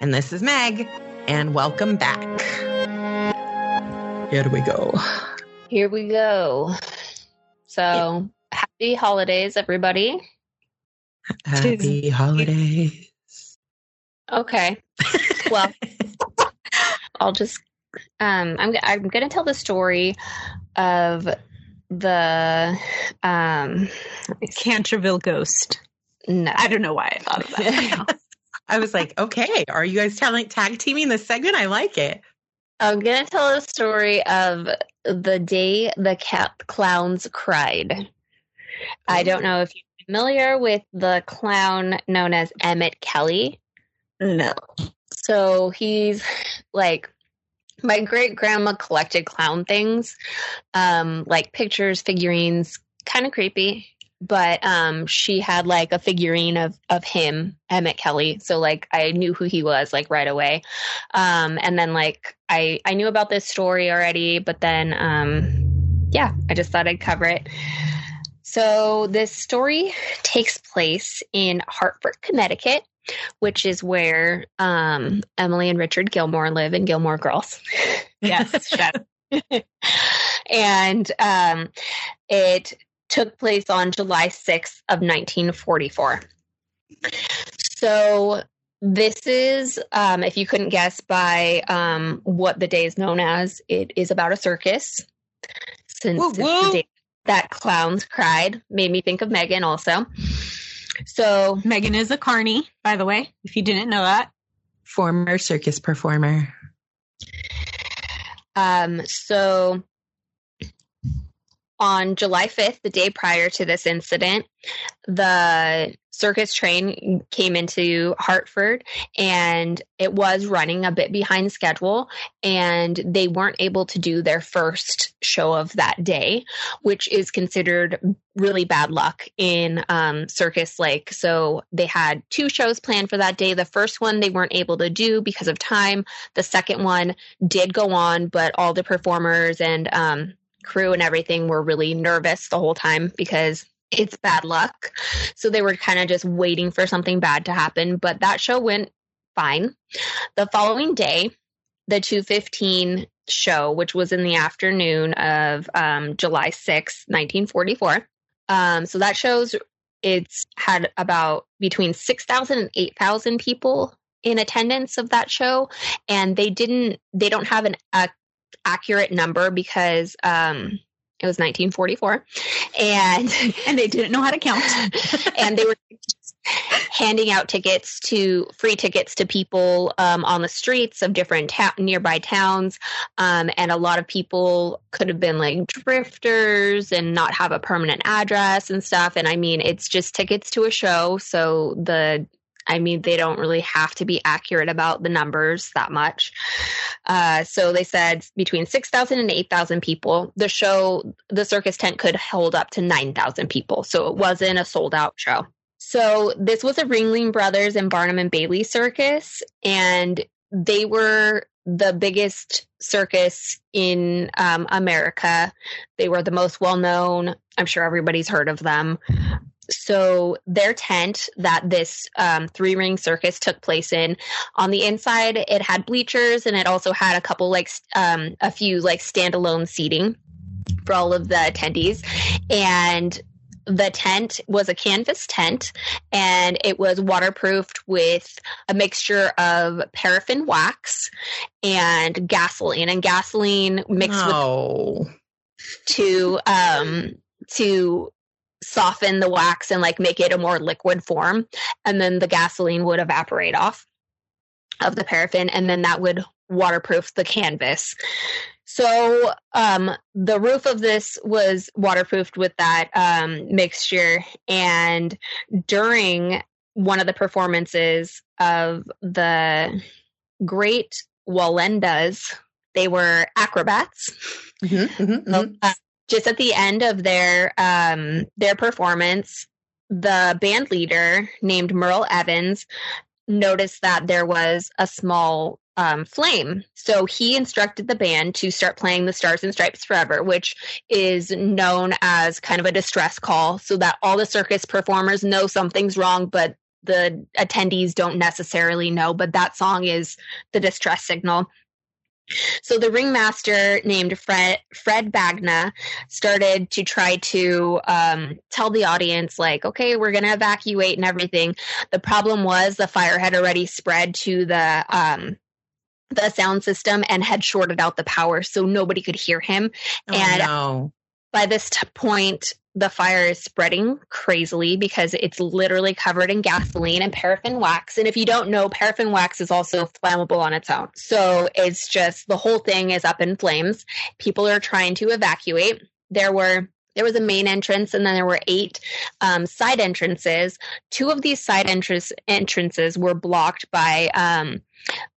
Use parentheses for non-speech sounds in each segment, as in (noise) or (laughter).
And this is Meg. And welcome back. Here we go. Here we go. So, happy holidays, everybody. Happy holidays. Okay. Well, (laughs) I'll just um I'm I'm going to tell the story of the um Canterville Ghost. no. I don't know why I thought of that. (laughs) I was like, okay, are you guys telling tag teaming this segment? I like it. I'm going to tell a story of the day the cat clowns cried. I don't know if you're familiar with the clown known as Emmett Kelly. no. So he's like my great grandma collected clown things, um, like pictures, figurines, kind of creepy. But um, she had like a figurine of of him, Emmett Kelly. So like I knew who he was like right away. Um, and then like I I knew about this story already, but then um, yeah, I just thought I'd cover it. So this story takes place in Hartford, Connecticut, which is where um, Emily and Richard Gilmore live in Gilmore Girls. (laughs) Yes, (laughs) and um, it took place on July 6th of 1944. So this is, um, if you couldn't guess by um, what the day is known as, it is about a circus. Since Woo, it's woo. the day that clowns cried, made me think of Megan also. So Megan is a carny, by the way, if you didn't know that. Former circus performer. Um, so on July 5th, the day prior to this incident, the circus train came into Hartford and it was running a bit behind schedule and they weren't able to do their first show of that day, which is considered really bad luck in um, circus like so they had two shows planned for that day. The first one they weren't able to do because of time. The second one did go on but all the performers and um, crew and everything were really nervous the whole time because it's bad luck. So they were kind of just waiting for something bad to happen but that show went fine. The following day the 215 show which was in the afternoon of um, july 6 1944 um, so that shows it's had about between 6000 and 8000 people in attendance of that show and they didn't they don't have an a, accurate number because um, it was 1944 and (laughs) And they didn't know how to count. (laughs) and they were handing out tickets to free tickets to people um, on the streets of different ta- nearby towns. Um, and a lot of people could have been like drifters and not have a permanent address and stuff. And i mean it's just tickets to a show. So the I mean, they don't really have to be accurate about the numbers that much. Uh, so they said between 6,000 and 8,000 people. The show, the circus tent could hold up to 9,000 people. So it wasn't a sold out show. So this was a Ringling Brothers and Barnum and Bailey circus, and they were the biggest circus in um, America. They were the most well known. I'm sure everybody's heard of them. So their tent that this um, three ring circus took place in, on the inside it had bleachers and it also had a couple like um, a few like standalone seating for all of the attendees, and the tent was a canvas tent and it was waterproofed with a mixture of paraffin wax and gasoline. And gasoline mixed with Oh, to um to soften the wax and like make it a more liquid form and then the gasoline would evaporate off of the paraffin and then that would waterproof the canvas so um the roof of this was waterproofed with that um mixture and during one of the performances of the great Wallendas they were acrobats Mhm, mhm, mhm. uh, just at the end of their um, their performance, the band leader named Merle Evans noticed that there was a small um, flame. So he instructed the band to start playing the Stars and Stripes Forever, which is known as kind of a distress call, so that all the circus performers know something's wrong, but the attendees don't necessarily know. But that song is the distress signal. So the ringmaster named Fred Fred Bradna started to try to um, tell the audience, like, okay, we're going to evacuate and everything. The problem was the fire had already spread to the um, the sound system and had shorted out the power, so nobody could hear him. Oh, and no. By this t- point, the fire is spreading crazily because it's literally covered in gasoline and paraffin wax. And if you don't know, paraffin wax is also flammable on its own. So it's just the whole thing is up in flames. People are trying to evacuate. There were there was a main entrance and then there were eight um, side entrances. Two of these side entrance entrances were blocked by um,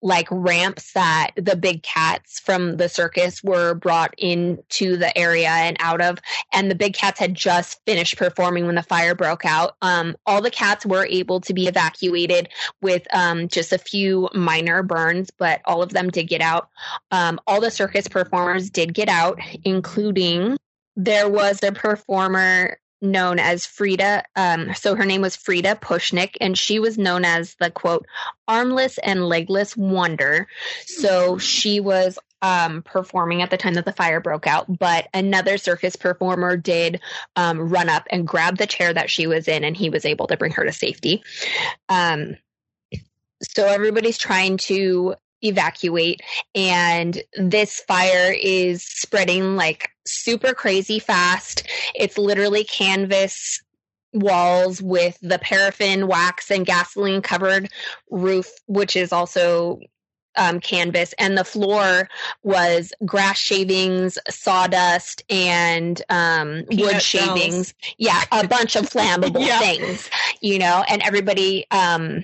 like ramps that the big cats from the circus were brought into the area and out of. And the big cats had just finished performing when the fire broke out. Um, all the cats were able to be evacuated with um, just a few minor burns but all of them did get out. Um, all the circus performers did get out including there was a performer known as Frieda. Um, so her name was Frieda Pushnik, and she was known as the quote, armless and legless wonder. So she was um, performing at the time that the fire broke out, but another circus performer did um, run up and grab the chair that she was in, and he was able to bring her to safety. Um, so everybody's trying to evacuate. And this fire is spreading like super crazy fast. It's literally canvas walls with the paraffin wax and gasoline covered roof which is also um, canvas. And the floor was grass shavings sawdust and um, wood shavings. Yeah a bunch of flammable (laughs) Yeah. things you know and everybody um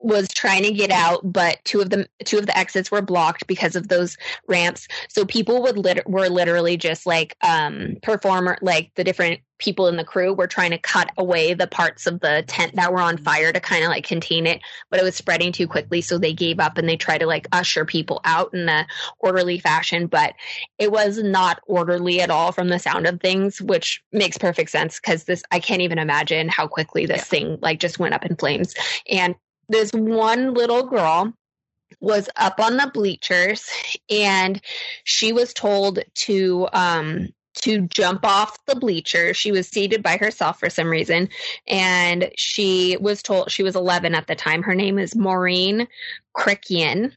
was trying to get out but two of the two of the exits were blocked because of those ramps. So people would lit- were literally just like um performer like the different people in the crew were trying to cut away the parts of the tent that were on fire to kind of like contain it but it was spreading too quickly so they gave up and they tried to like usher people out in a orderly fashion but it was not orderly at all from the sound of things which makes perfect sense because this i can't even imagine how quickly this thing like just went up in flames. And this one little girl was up on the bleachers and she was told to um to jump off the bleachers. She was seated by herself for some reason and she was told she was 11 at the time. Her name is Maureen Krekian.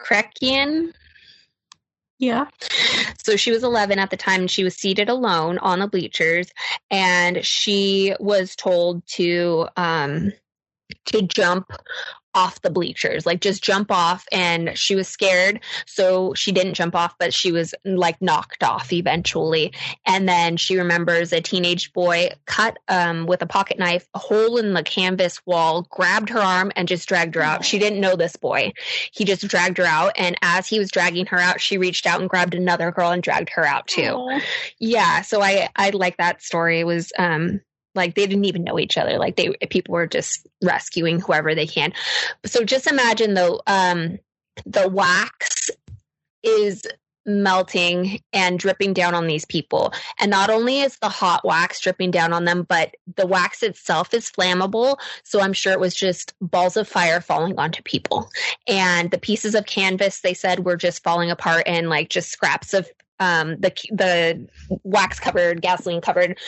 Krekian? Yeah. So she was 11 at the time and she was seated alone on the bleachers and she was told to um to jump off the bleachers like just jump off. And she was scared so she didn't jump off but she was like knocked off eventually. And then she remembers a teenage boy cut um, with a pocket knife a hole in the canvas wall grabbed her arm and just dragged her out. She didn't know this boy. He just dragged her out and as he was dragging her out she reached out and grabbed another girl and dragged her out too. Yeah so i i like that story. It was um like they didn't even know each other. Like they people were just rescuing whoever they can. So just imagine though um the wax is melting and dripping down on these people. And not only is the hot wax dripping down on them but the wax itself is flammable. So i'm sure it was just balls of fire falling onto people. And the pieces of canvas they said were just falling apart and like just scraps of um, the the wax covered, gasoline covered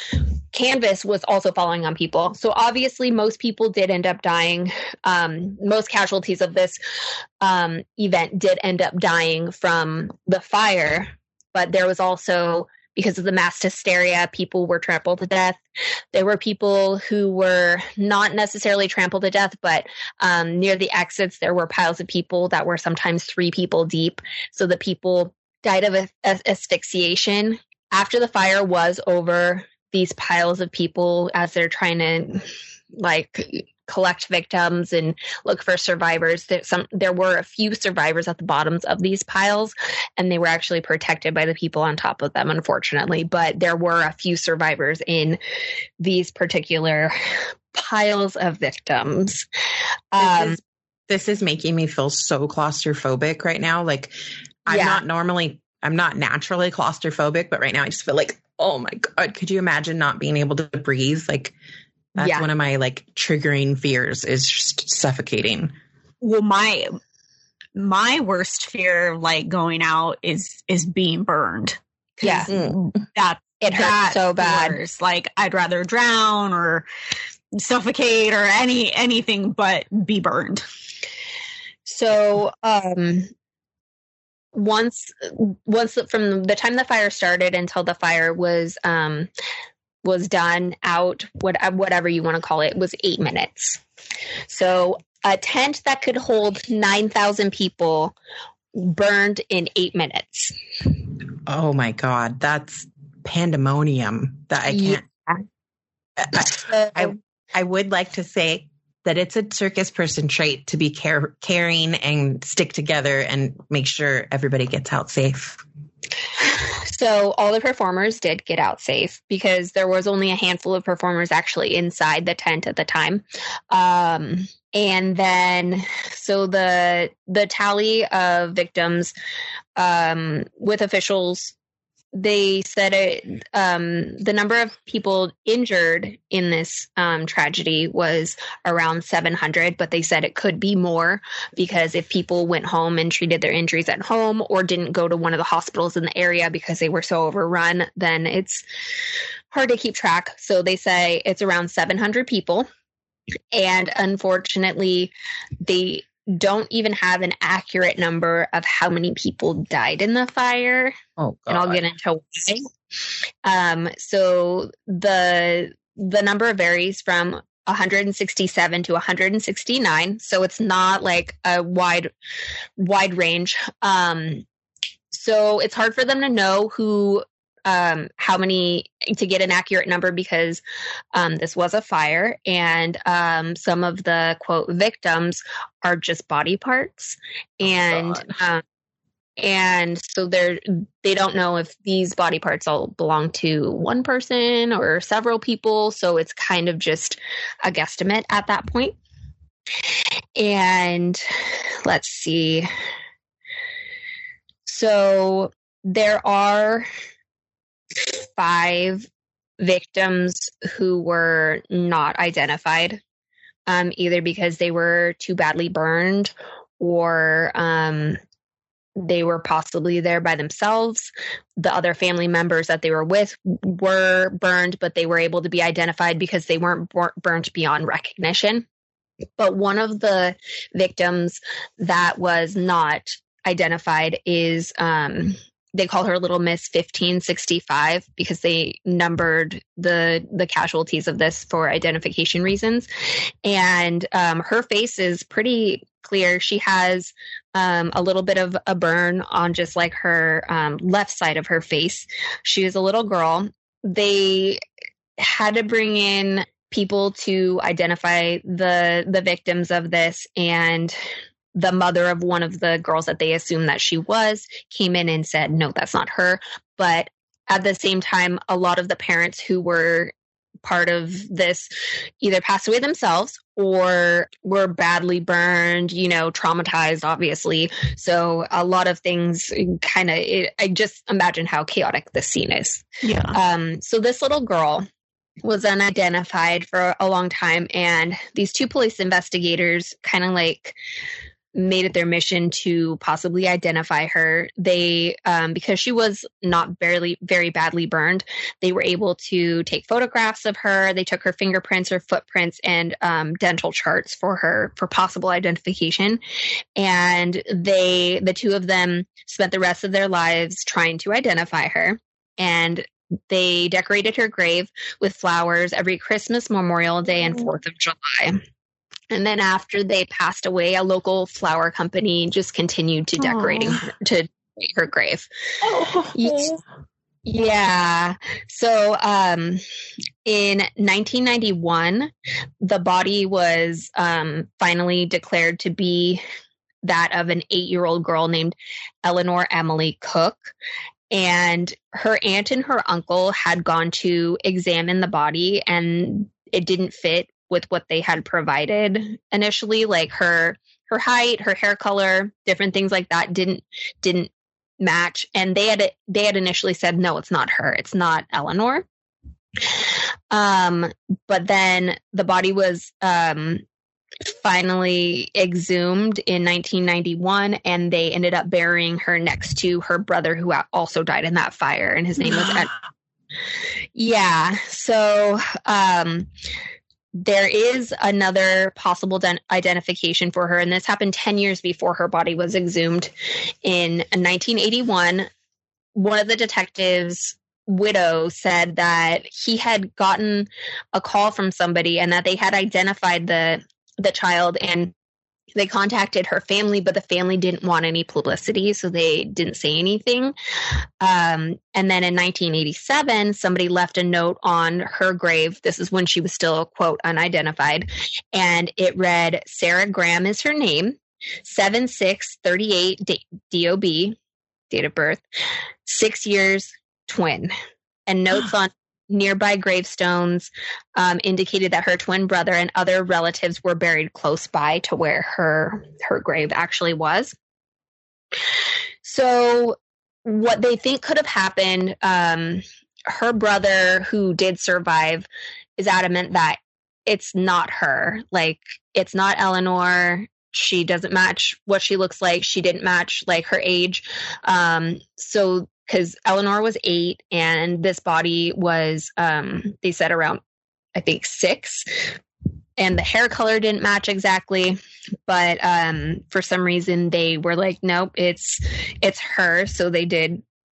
canvas was also falling on people. So obviously, most people did end up dying. Um, most casualties of this um, event did end up dying from the fire, but there was also because of the mass hysteria, people were trampled to death. There were people who were not necessarily trampled to death, but um, near the exits, there were piles of people that were sometimes three people deep. So the people died of asphyxiation. After the fire was over, these piles of people, as they're trying to like collect victims and look for survivors. There, some, there were a few survivors at the bottoms of these piles, and they were actually protected by the people on top of them, unfortunately. But there were a few survivors in these particular piles of victims. Um, this, is, this is making me feel so claustrophobic right now. Like, I'm yeah. not normally, I'm not naturally claustrophobic, but right now I just feel like, oh my God, could you imagine not being able to breathe? Like, that's yeah. one of my like triggering fears is just suffocating. Well, my my worst fear like going out is is being burned. Yeah. Mm. That it hurts so bad. Worse. Like I'd rather drown or suffocate or any anything but be burned. So um once once from the time the fire started until the fire was um was done out, what, whatever you want to call it, was eight minutes. So a tent that could hold 9,000 people burned in eight minutes. Oh my God. That's pandemonium that I can't. Yeah. I, I, I would like to say that it's a circus person trait to be care, caring and stick together and make sure everybody gets out safe. So all the performers did get out safe because there was only a handful of performers actually inside the tent at the time. Um, and then so the the tally of victims um, with officials they said it, um, the number of people injured in this um, tragedy was around 700, but they said it could be more because if people went home and treated their injuries at home or didn't go to one of the hospitals in the area because they were so overrun, then it's hard to keep track. So they say it's around 700 people. And unfortunately, they don't even have an accurate number of how many people died in the fire. Oh, and I'll get into why. Um, so the the number varies from 167 to 169, so it's not like a wide wide range. Um, so it's hard for them to know who um, how many to get an accurate number because um, this was a fire and um, some of the quote victims are just body parts. Oh, and oh and so they're they don't know if these body parts all belong to one person or several people. So it's kind of just a guesstimate at that point. And let's see. So there are five victims who were not identified, um, either because they were too badly burned or um, they were possibly there by themselves. The other family members that they were with were burned, but they were able to be identified because they weren't burnt beyond recognition. But one of the victims that was not identified is um, they call her Little Miss 1565 because they numbered the the casualties of this for identification reasons. And um, her face is pretty clear. She has um, a little bit of a burn on just like her um, left side of her face. She is a little girl. They had to bring in people to identify the the victims of this and the mother of one of the girls that they assumed that she was came in and said, no, that's not her. But at the same time, a lot of the parents who were part of this either passed away themselves or were badly burned, you know, traumatized, obviously. So a lot of things kind of, I just imagine how chaotic this scene is. Yeah. Um, so this little girl was unidentified for a long time, and these two police investigators kind of like made it their mission to possibly identify her. They, um, because she was not barely very badly burned, they were able to take photographs of her. They took her fingerprints, her footprints, and um, dental charts for her for possible identification. And they, the two of them, spent the rest of their lives trying to identify her. And they decorated her grave with flowers every Christmas, Memorial Day, and 4th of July. And then after they passed away, a local flower company just continued to decorating (laughs) her, to decorate her grave. Oh. Yeah. So um, in 1991, the body was um, finally declared to be that of an eight year old girl named Eleanor Emily Cook. And her aunt and her uncle had gone to examine the body, and it didn't fit with what they had provided initially like her her height her hair color different things like that didn't didn't match and they had they had initially said no it's not her it's not eleanor um but then the body was um finally exhumed in 1991 and they ended up burying her next to her brother who also died in that fire and his name was (gasps) Ed. yeah so um there is another possible den- identification for her, and this happened 10 years before her body was exhumed in 1981. One of the detectives' widow said that he had gotten a call from somebody and that they had identified the the child and they contacted her family, but the family didn't want any publicity, so they didn't say anything. Um, and then in 1987, somebody left a note on her grave. This is when she was still, quote, unidentified. And it read, Sarah Graham is her name, 7638 DOB, date of birth, six years, twin. And notes (gasps) on nearby gravestones um, indicated that her twin brother and other relatives were buried close by to where her her grave actually was. So, what they think could have happened, um, her brother, who did survive, is adamant that it's not her. Like, it's not Eleanor. She doesn't match what she looks like. She didn't match like her age. Um, so because Eleanor was eight and this body was, um, they said around, I think, six. And the hair color didn't match exactly, but um, for some reason they were like, nope, it's it's her. So they did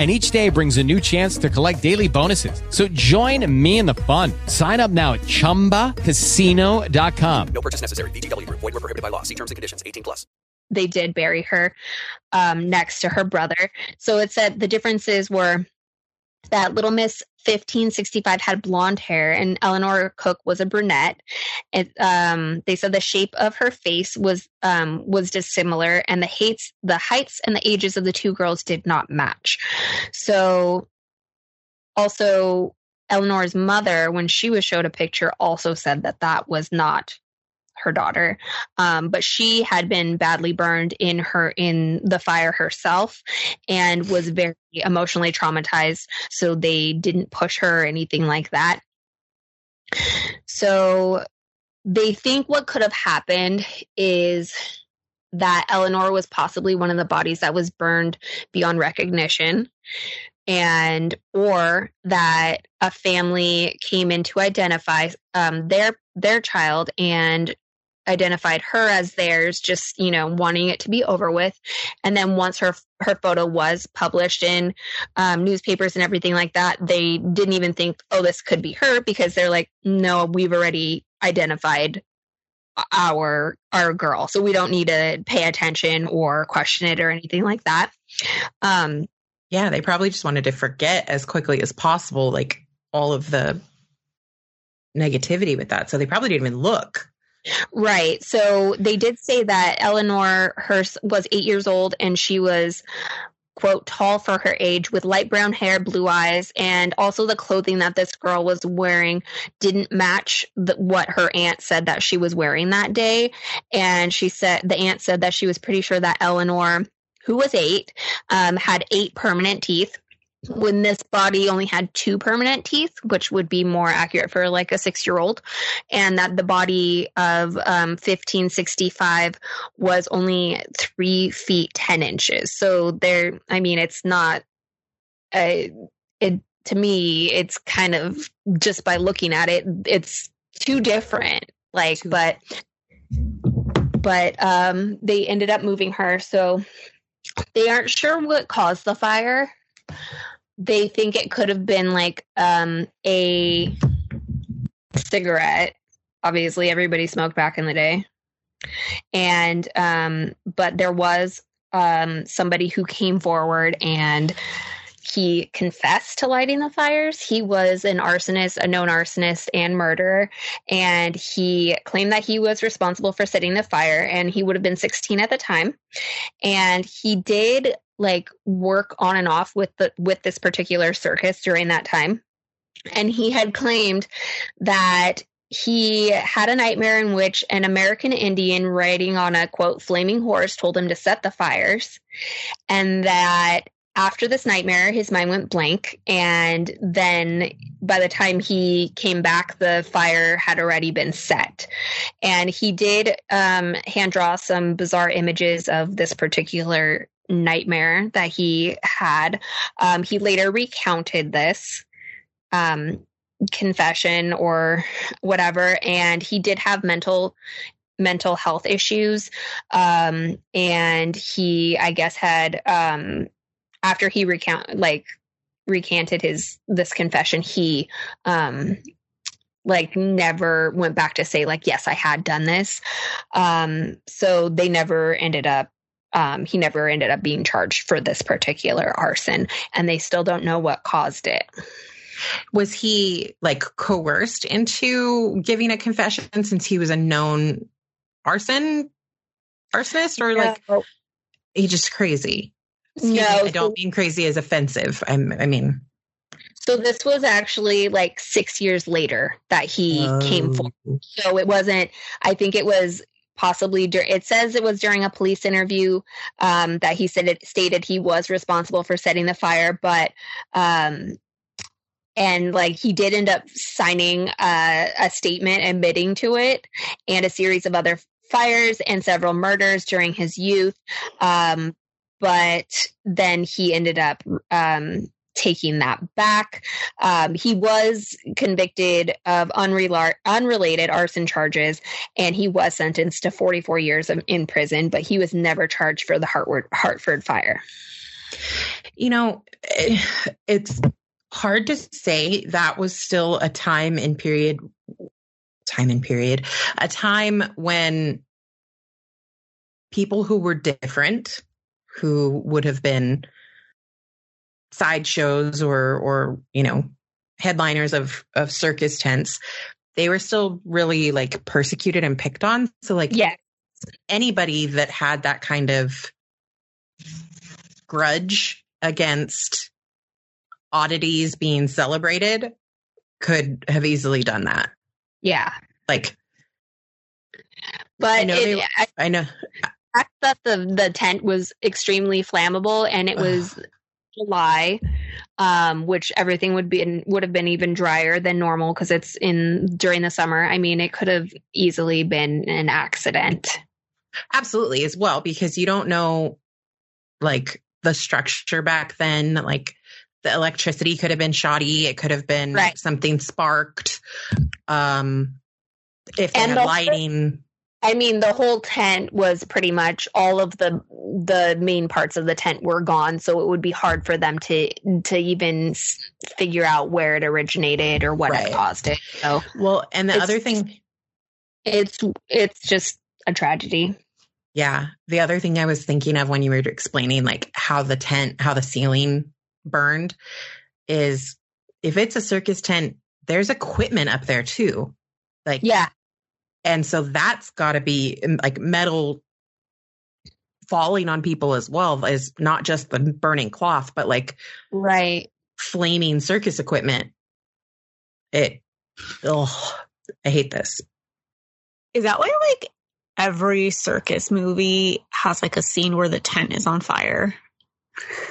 and each day brings a new chance to collect daily bonuses. So join me in the fun. Sign up now at ChumbaCasino.com. No purchase necessary. VGW. Void were prohibited by law. See terms and conditions. 18 plus. They did bury her um, next to her brother. So it said the differences were that little miss 1565 had blonde hair and eleanor cook was a brunette. It, um, they said the shape of her face was um, was dissimilar and the heights the heights and the ages of the two girls did not match. So also eleanor's mother when she was showed a picture also said that that was not her daughter. Um, but she had been badly burned in her in the fire herself and was very emotionally traumatized. So they didn't push her or anything like that. So they think what could have happened is that eleanor was possibly one of the bodies that was burned beyond recognition and or that a family came in to identify um, their their child and identified her as theirs just you know wanting it to be over with. And then once her her photo was published in um, newspapers and everything like that they didn't even think oh this could be her because they're like no we've already identified our our girl. So we don't need to pay attention or question it or anything like that. Um yeah they probably just wanted to forget as quickly as possible like all of the negativity with that. So they probably didn't even look Right. So they did say that Eleanor her was eight years old and she was quote, tall for her age with light brown hair, blue eyes, and also the clothing that this girl was wearing didn't match the, what her aunt said that she was wearing that day. And she said, the aunt said that she was pretty sure that Eleanor, who was eight, um, had eight permanent teeth when this body only had two permanent teeth, which would be more accurate for like a six year old, and that the body of um, 1565 was only three feet 10 inches. So there, I mean, it's not, a, it, to me, it's kind of just by looking at it, it's too different. Like, but, but um, they ended up moving her. So they aren't sure what caused the fire they think it could have been like um, a cigarette. Obviously, everybody smoked back in the day. And, um, but there was um, somebody who came forward and he confessed to lighting the fires. He was an arsonist, a known arsonist and murderer, and he claimed that he was responsible for setting the fire. And he would have been 16 at the time. And he did like work on and off with the with this particular circus during that time and he had claimed that he had a nightmare in which an American Indian riding on a quote flaming horse told him to set the fires, and that after this nightmare, his mind went blank. And then by the time he came back, the fire had already been set. And he did um, hand draw some bizarre images of this particular nightmare that he had. Um, he later recounted this um, confession or whatever, and he did have mental mental health issues. Um, and he, I guess, had um, after he recount like recanted his this confession, he um like never went back to say like yes i had done this um so they never ended up um, he never ended up being charged for this particular arson, and they still don't know what caused it. Was he like coerced into giving a confession since he was a known arson arsonist, or like he just crazy? Excuse no, me, I don't mean crazy as offensive. I'm, I mean, so this was actually like six years later that he oh. came forward. So it wasn't. I think it was possibly dur- it says it was during a police interview um, that he said it stated he was responsible for setting the fire but um, and like he did end up signing a, a statement admitting to it and a series of other fires and several murders during his youth um, but then he ended up um, taking that back. Um, he was convicted of unrela- unrelated arson charges and he was sentenced to 44 years of, in prison, but he was never charged for the Hartford, Hartford fire. You know, it's hard to say that was still a time and period, time and period, a time when people who were different, who would have been sideshows or or you know headliners of of circus tents they were still really like persecuted and picked on. So like yeah. anybody that had that kind of grudge against oddities being celebrated could have easily done that. Yeah. Like but I know, it, they, I, I know. I thought the the tent was extremely flammable and it was July, um, which everything would be in, would have been even drier than normal because it's in during the summer. I mean, it could have easily been an accident. Absolutely, as well, because you don't know like the structure back then. Like the electricity could have been shoddy. It could have been right. something sparked. Um, if they and had lighting. I mean, the whole tent was pretty much all of the the main parts of the tent were gone, so it would be hard for them to to even figure out where it originated or what right. caused it. So, well, and the other thing, it's it's just a tragedy. Yeah, the other thing I was thinking of when you were explaining like how the tent, how the ceiling burned, is if it's a circus tent, there's equipment up there too. Like yeah and so that's got to be mm, like metal falling on people as well as not just the burning cloth, but like right flaming circus equipment. It, oh, I hate this. Is that why like every circus movie has like a scene where the tent is on fire?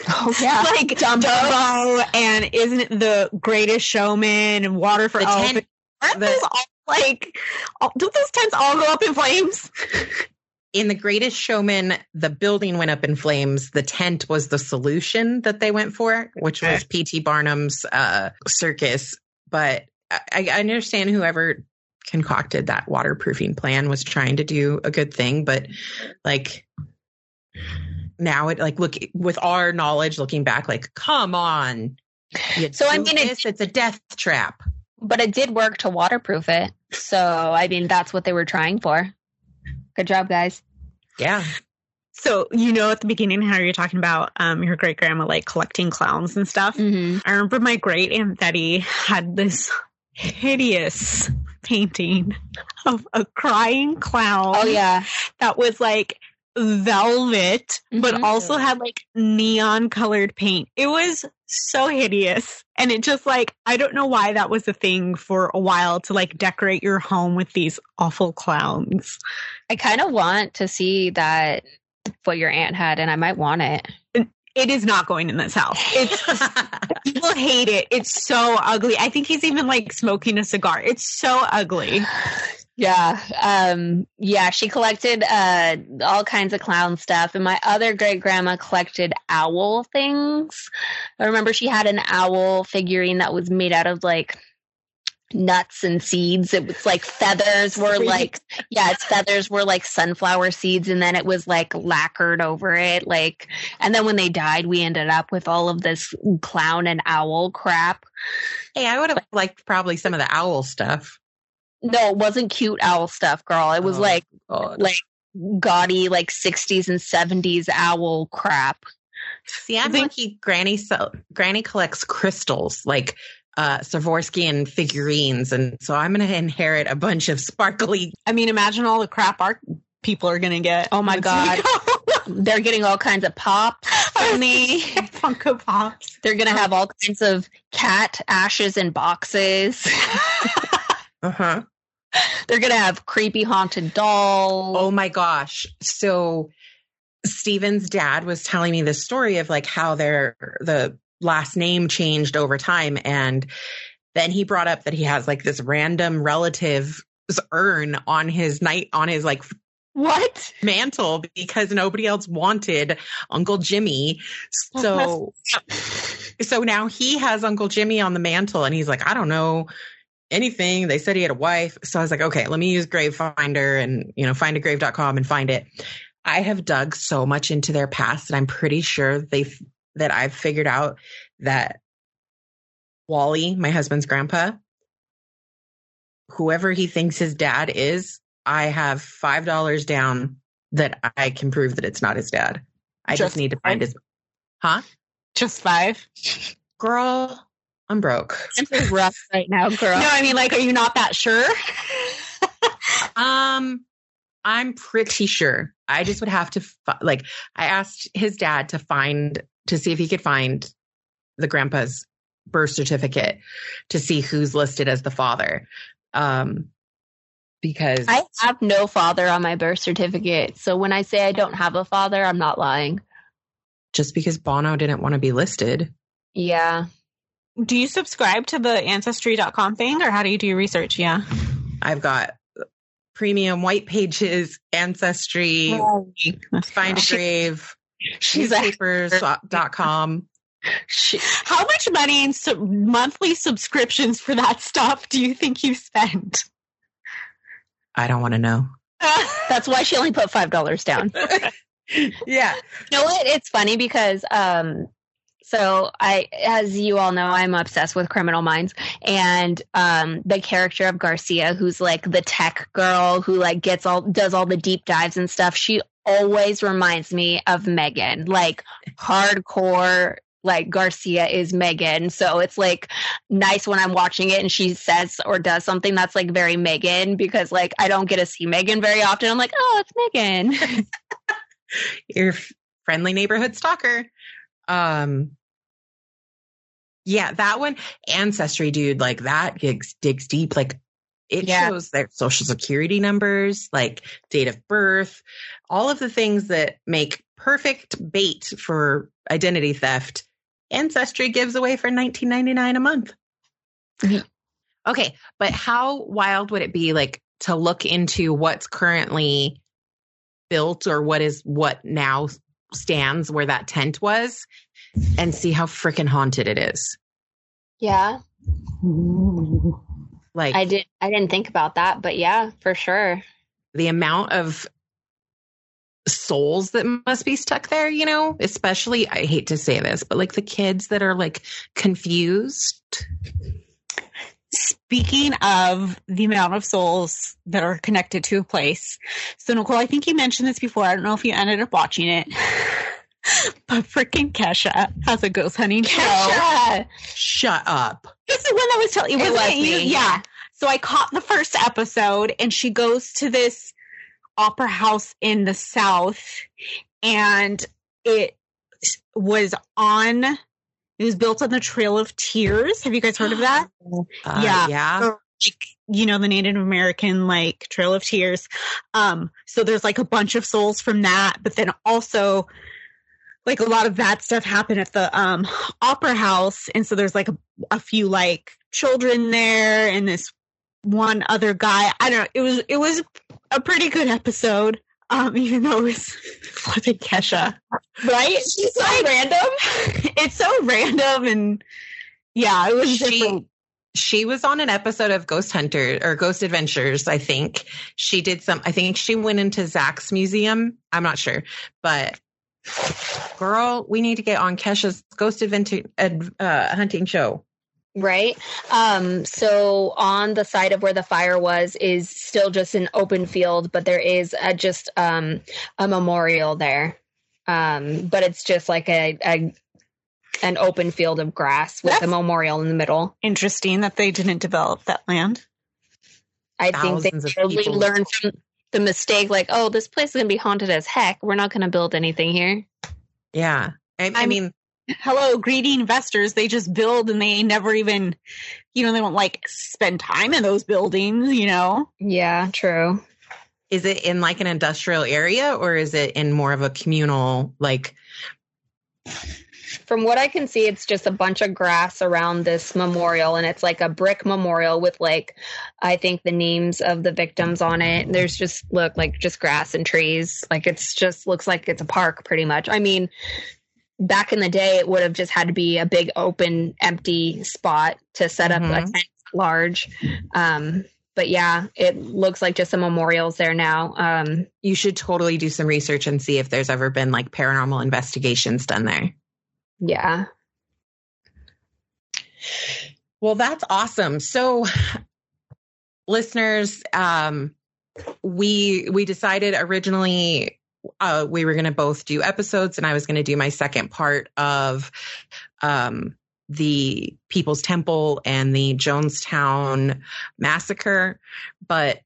Oh yeah, (laughs) like Dumbo, and isn't it the Greatest Showman and Water for The Elephants? tent- the- all like? all- Don't those tents all go up in flames? in the greatest showman the building went up in flames the tent was the solution that they went for which was pt barnum's uh circus but I, I understand whoever concocted that waterproofing plan was trying to do a good thing but like now it like look with our knowledge looking back like come on So, I mean, this, it's a death trap but it did work to waterproof it. So I mean, that's what they were trying for. Good job, guys. yeah So you know, at the beginning, how you're talking about um, your great grandma like collecting clowns and stuff. Mm-hmm. I remember my great aunt Betty had this hideous painting of a crying clown. Oh yeah, that was like velvet, but Mhm. also had like neon colored paint. It was so hideous. And it just like, I don't know why that was a thing for a while to like decorate your home with these awful clowns. I kind of want to see that what your aunt had, and I might want it. It is not going in this house. It's people hate it. It's so ugly. I think he's even like smoking a cigar. It's so ugly. Yeah. Um, yeah, she collected uh all kinds of clown stuff. And my other great grandma collected owl things. I remember she had an owl figurine that was made out of like nuts and seeds. It was like feathers were like yeah, its feathers were like sunflower seeds and then it was like lacquered over it. Like and then when they died we ended up with all of this clown and owl crap. hey i would have liked probably some of the owl stuff No, it wasn't cute owl stuff, girl. It was Oh, like God. like gaudy like 60s and 70s owl crap. See, I'm think- lucky. Granny sell, Granny collects crystals like uh, and figurines, and so I'm going to inherit a bunch of sparkly. I mean, imagine all the crap our people are going to get. Oh my God. (laughs) They're getting all kinds of pops from me. (laughs) Funko Pops. They're going to have all kinds of cat ashes in boxes. (laughs) Uh huh. They're going to have creepy haunted dolls. Oh my gosh! So Steven's dad was telling me this story of like how their the last name changed over time, and then he brought up that he has like this random relative's urn on his night on his like what? mantle because nobody else wanted Uncle Jimmy. So so now he has Uncle Jimmy on the mantle and he's like, I don't know anything. They said he had a wife. So I was like, okay, let me use Grave Finder and you know, findagrave.com and find it. I have dug so much into their past and I'm pretty sure they that I've figured out that Wally, my husband's grandpa, whoever he thinks his dad is, I have five dollars down that I can prove that it's not his dad. I just, Just need to find his huh? Just five. Girl, I'm broke. It's rough right now, girl. No, I mean, like, are you not that sure? (laughs) Um, I'm pretty sure. I just would have to fi- like. I asked his dad to find to see if he could find the grandpa's birth certificate to see who's listed as the father. Um, because I have no father on my birth certificate. So when I say I don't have a father, I'm not lying. just because Bono didn't want to be listed, Yeah. Do you subscribe to the ancestry.com thing or how do you do your research? Yeah. I've got premium white pages, ancestry, find a grave, (laughs) She's a newspapers.com. she, How much money in sub- monthly subscriptions for that stuff do you think you spent? I don't want to know. (laughs) that's why she only put five dollars down. (laughs) yeah. You know what? It's funny because um so I as you all know, I'm obsessed with criminal minds and um the character of Garcia who's like the tech girl who like gets all does all the deep dives and stuff, she always reminds me of Megan. Like hardcore like Garcia is Megan. So it's like nice when I'm watching it and she says or does something that's like very Megan because like I don't get to see Megan very often. I'm like, oh, it's Megan. (laughs) your friendly neighborhood stalker. Um, yeah, that one, Ancestry, dude, like that digs, digs deep. Like it Yeah. shows their social security numbers, like date of birth, all of the things that make perfect bait for identity theft. Ancestry gives away for 19.99 a month. Okay, but how wild would it be like to look into what's currently built or what is what now stands where that tent was and see how freaking haunted it is. Yeah. Like I did I didn't think about that, but yeah, for sure. the amount of souls that must be stuck there, you know, especially I hate to say this, but like the kids that are like confused. Speaking of the amount of souls that are connected to a place. So, Nicole, I think you mentioned this before. I don't know if you ended up watching it. (laughs) But freaking Kesha has a ghost hunting show. Yeah. Shut up. It's the one that was telling It wasn't was you? Yeah. yeah. So I caught the first episode and she goes to this opera house in the South and it was on it was built on the Trail of Tears. Have you guys heard of that? (gasps) Uh, Yeah. Yeah. like you know the native american like trail of tears um so there's like a bunch of souls from that but then also like a lot of bad stuff happened at the um opera house and so there's like a, a few like children there and this one other guy i don't know it was it was a pretty good episode um even though it was (laughs) flipping kesha right She's so random. (laughs) it's so random and yeah it was She- different She was on an episode of Ghost Hunter or Ghost Adventures, I think. She did some, I think she went into Zak's museum. I'm not sure, but girl, we need to get on Kesha's Ghost Adventure ad, uh, hunting show. Right. Um, so on the side of where the fire was is still just an open field, but there is a, just um, a memorial there. Um, but it's just like a, a an open field of grass with a memorial in the middle. interesting that they didn't develop that land. I think they Thousands of totally people. learned from the mistake. Like, oh, this place is gonna be haunted as heck. We're not gonna build anything here. Yeah. I, I I'm- mean, Hello, greedy investors. They just build and they never even, you know, they don't like spend time in those buildings, you know? Yeah, true. is it in like an industrial area or is it in more of a communal, like, From what I can see, it's just a bunch of grass around this memorial, and it's like a brick memorial with like, I think the names of the victims on it. There's just look like just grass and trees. Like it's just looks like it's a park pretty much. I mean, back in the day, it would have just had to be a big open, empty spot to set up a Mhm. tent large. Um, but yeah, it looks like just some memorials there now. Um, you should totally do some research and see if there's ever been like paranormal investigations done there. yeah. Well, that's awesome. So listeners, um we we decided originally uh we were going to both do episodes and I was going to do my second part of um the People's Temple and the Jonestown massacre, but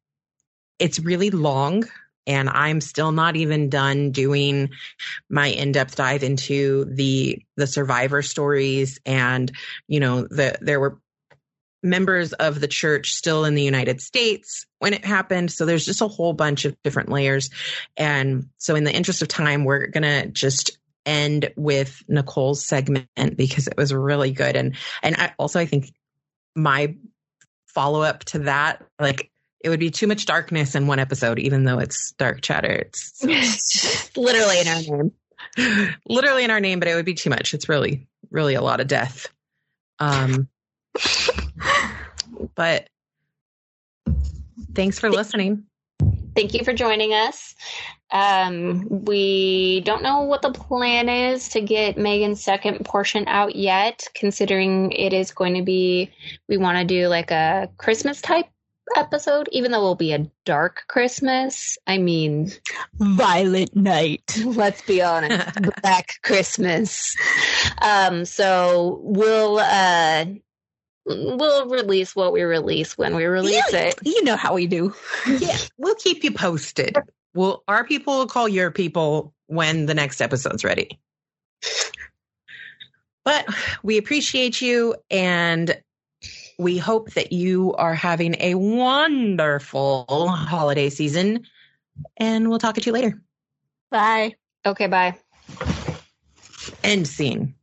it's really long and I'm still not even done doing my in-depth dive into the the survivor stories and you know the there were members of the church still in the United States when it happened so there's just a whole bunch of different layers and so in the interest of time we're going to just end with Nicole's segment because it was really good and and I also I think my follow up to that like it would be too much darkness in one episode even though it's dark chatter it's (laughs) Literally in our name. literally in our name, but it would be too much. It's really, really a lot of death. Um, (laughs) but thanks for listening. Thank you for joining us. Um, we don't know what the plan is to get Megan's second portion out yet, considering it is going to be, we want to do like a Christmas type episode, even though it will be a dark Christmas. I mean, Violent night. (laughs) let's be honest, (laughs) Black Christmas. Um, so we'll, uh, we'll release what we release when we release Yeah, it. You know how we do. Yeah, (laughs) we'll keep you posted. Well, our people will call your people when the next episode's ready. But we appreciate you and we hope that you are having a wonderful holiday season. And we'll talk to you later. Bye. Okay, bye. End scene.